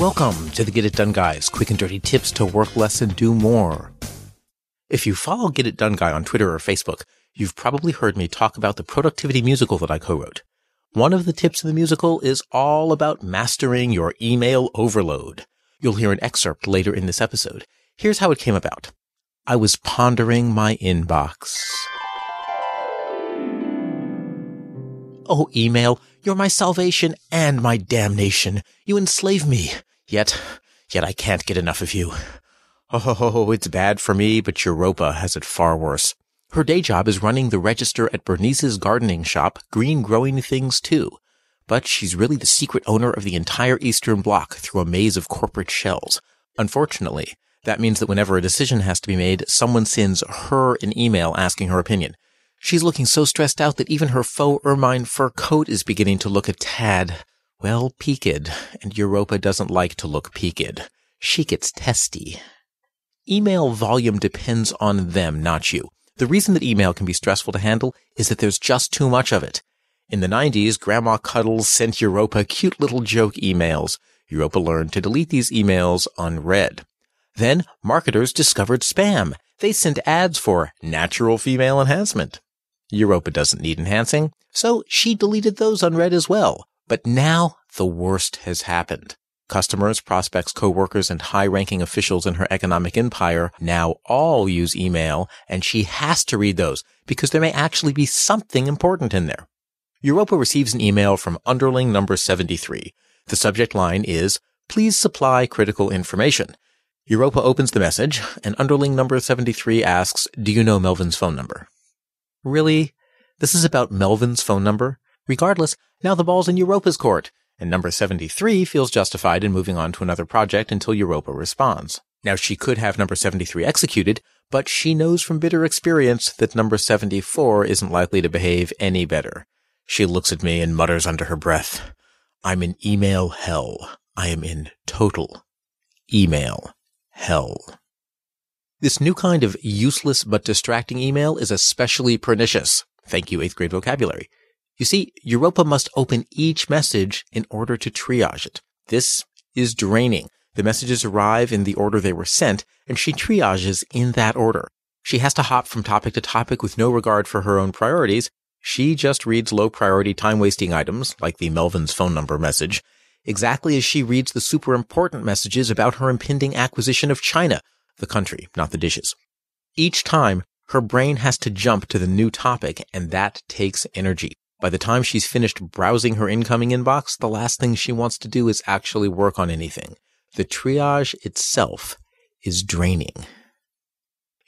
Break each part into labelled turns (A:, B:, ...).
A: Welcome to the Get It Done Guys, quick and dirty tips to work less and do more. If you follow Get It Done Guy on Twitter or Facebook, you've probably heard me talk about the productivity musical that I co-wrote. One of the tips in the musical is all about mastering your email overload. You'll hear an excerpt later in this episode. Here's how it came about. I was pondering my inbox. Oh, email, you're my salvation and my damnation. You enslave me. Yet, yet I can't get enough of you. Oh, it's bad for me, but Europa has it far worse. Her day job is running the register at Bernice's gardening shop, Green Growing Things too. But she's really the secret owner of the entire Eastern Bloc through a maze of corporate shells. Unfortunately, that means that whenever a decision has to be made, someone sends her an email asking her opinion. She's looking so stressed out that even her faux ermine fur coat is beginning to look a tad well, peaked, and Europa doesn't like to look peaked. She gets testy. Email volume depends on them, not you. The reason that email can be stressful to handle is that there's just too much of it. In the 90s, Grandma Cuddles sent Europa cute little joke emails. Europa learned to delete these emails unread. Then, marketers discovered spam. They sent ads for natural female enhancement. Europa doesn't need enhancing, so she deleted those unread as well. But now the worst has happened. Customers, prospects, coworkers, and high-ranking officials in her economic empire now all use email, and she has to read those because there may actually be something important in there. Europa receives an email from underling number 73. The subject line is, please supply critical information. Europa opens the message, and underling number 73 asks, do you know Melvin's phone number? Really? This is about Melvin's phone number? Regardless, now the ball's in Europa's court, and number 73 feels justified in moving on to another project until Europa responds. Now she could have number 73 executed, but she knows from bitter experience that number 74 isn't likely to behave any better. She looks at me and mutters under her breath, I'm in email hell. I am in total email hell. This new kind of useless but distracting email is especially pernicious. Thank you, eighth grade vocabulary. You see, Europa must open each message in order to triage it. This is draining. The messages arrive in the order they were sent, and she triages in that order. She has to hop from topic to topic with no regard for her own priorities. She just reads low priority time wasting items, like the Melvin's phone number message, exactly as she reads the super important messages about her impending acquisition of China, the country, not the dishes. Each time, her brain has to jump to the new topic, and that takes energy. By the time she's finished browsing her incoming inbox, the last thing she wants to do is actually work on anything. The triage itself is draining.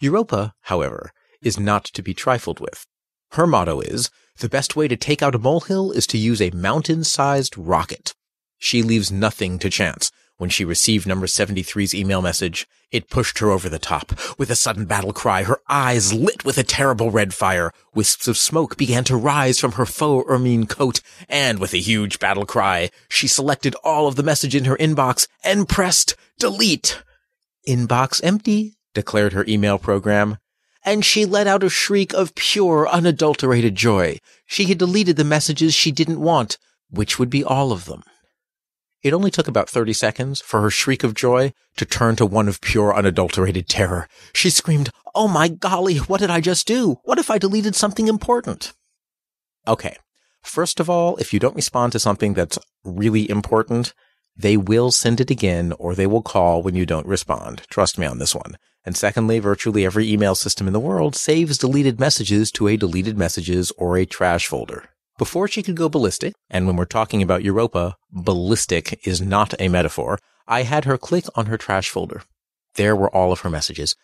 A: Europa, however, is not to be trifled with. Her motto is, the best way to take out a molehill is to use a mountain-sized rocket. She leaves nothing to chance. When she received number 73's email message, it pushed her over the top. With a sudden battle cry, her eyes lit with a terrible red fire. Wisps of smoke began to rise from her faux ermine coat, and with a huge battle cry, she selected all of the message in her inbox and pressed delete. Inbox empty, declared her email program. And she let out a shriek of pure, unadulterated joy. She had deleted the messages she didn't want, which would be all of them. It only took about 30 seconds for her shriek of joy to turn to one of pure unadulterated terror. She screamed, Oh my golly, what did I just do? What if I deleted something important? Okay. First of all, if you don't respond to something that's really important, they will send it again or they will call when you don't respond. Trust me on this one. And secondly, virtually every email system in the world saves deleted messages to a deleted messages or a trash folder. Before she could go ballistic, and when we're talking about Europa, ballistic is not a metaphor, I had her click on her trash folder. There were all of her messages.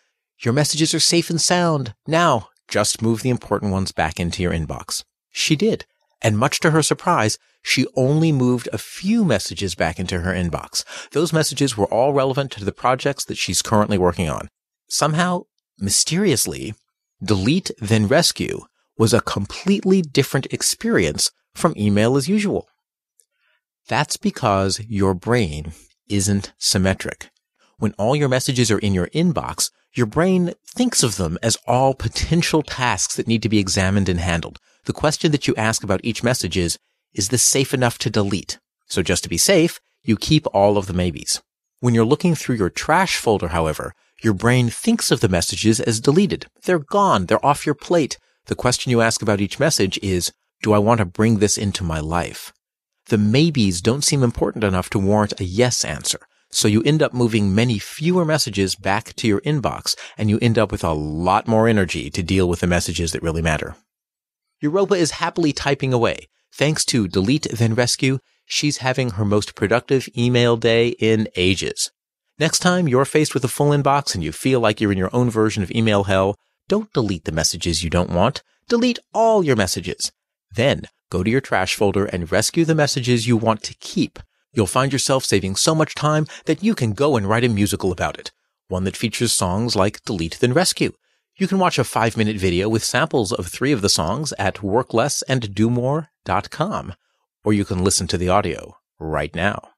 A: Your messages are safe and sound. Now, just move the important ones back into your inbox. She did. And much to her surprise, she only moved a few messages back into her inbox. Those messages were all relevant to the projects that she's currently working on. Somehow, mysteriously, delete then rescue was a completely different experience from email as usual. That's because your brain isn't symmetric. When all your messages are in your inbox, your brain thinks of them as all potential tasks that need to be examined and handled. The question that you ask about each message is, is this safe enough to delete? So just to be safe, you keep all of the maybes. When you're looking through your trash folder, however, your brain thinks of the messages as deleted. They're gone. They're off your plate. The question you ask about each message is, do I want to bring this into my life? The maybes don't seem important enough to warrant a yes answer. So you end up moving many fewer messages back to your inbox and you end up with a lot more energy to deal with the messages that really matter. Europa is happily typing away. Thanks to Delete Then Rescue, she's having her most productive email day in ages. Next time you're faced with a full inbox and you feel like you're in your own version of email hell, don't delete the messages you don't want. Delete all your messages. Then go to your trash folder and rescue the messages you want to keep You'll find yourself saving so much time that you can go and write a musical about it. One that features songs like Delete Then Rescue. You can watch a five minute video with samples of three of the songs at worklessanddomore.com. Or you can listen to the audio right now.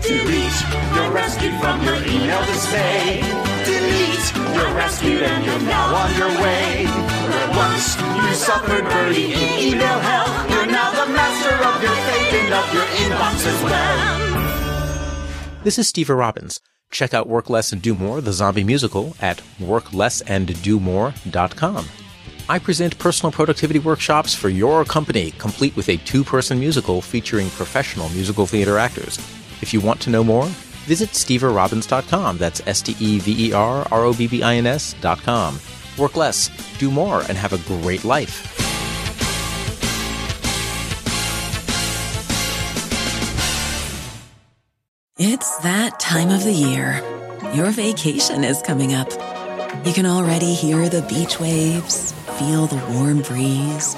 B: Delete, you're rescued from your email dismay. You're rescued and you're now on your way. Once you suffered birdie email hell, you're now the master of your fate and of your inbox as well.
A: This is Stever Robbins. Check out Work Less and Do More, the zombie musical, at worklessanddomore.com. I present personal productivity workshops for your company, complete with a two person musical featuring professional musical theater actors. If you want to know more, visit steverrobbins.com. That's S T E V E R R O B B I N S.com. Work less, do more, and have a great life.
C: It's that time of the year. Your vacation is coming up. You can already hear the beach waves, feel the warm breeze,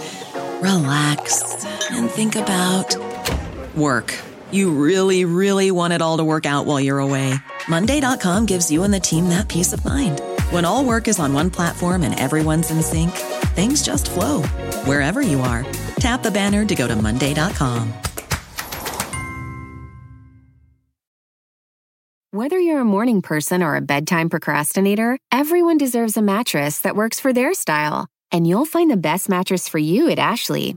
C: relax, and think about work. You really, really want it all to work out while you're away. Monday.com gives you and the team that peace of mind. When all work is on one platform and everyone's in sync, things just flow wherever you are. Tap the banner to go to Monday.com.
D: Whether you're a morning person or a bedtime procrastinator, everyone deserves a mattress that works for their style. And you'll find the best mattress for you at Ashley.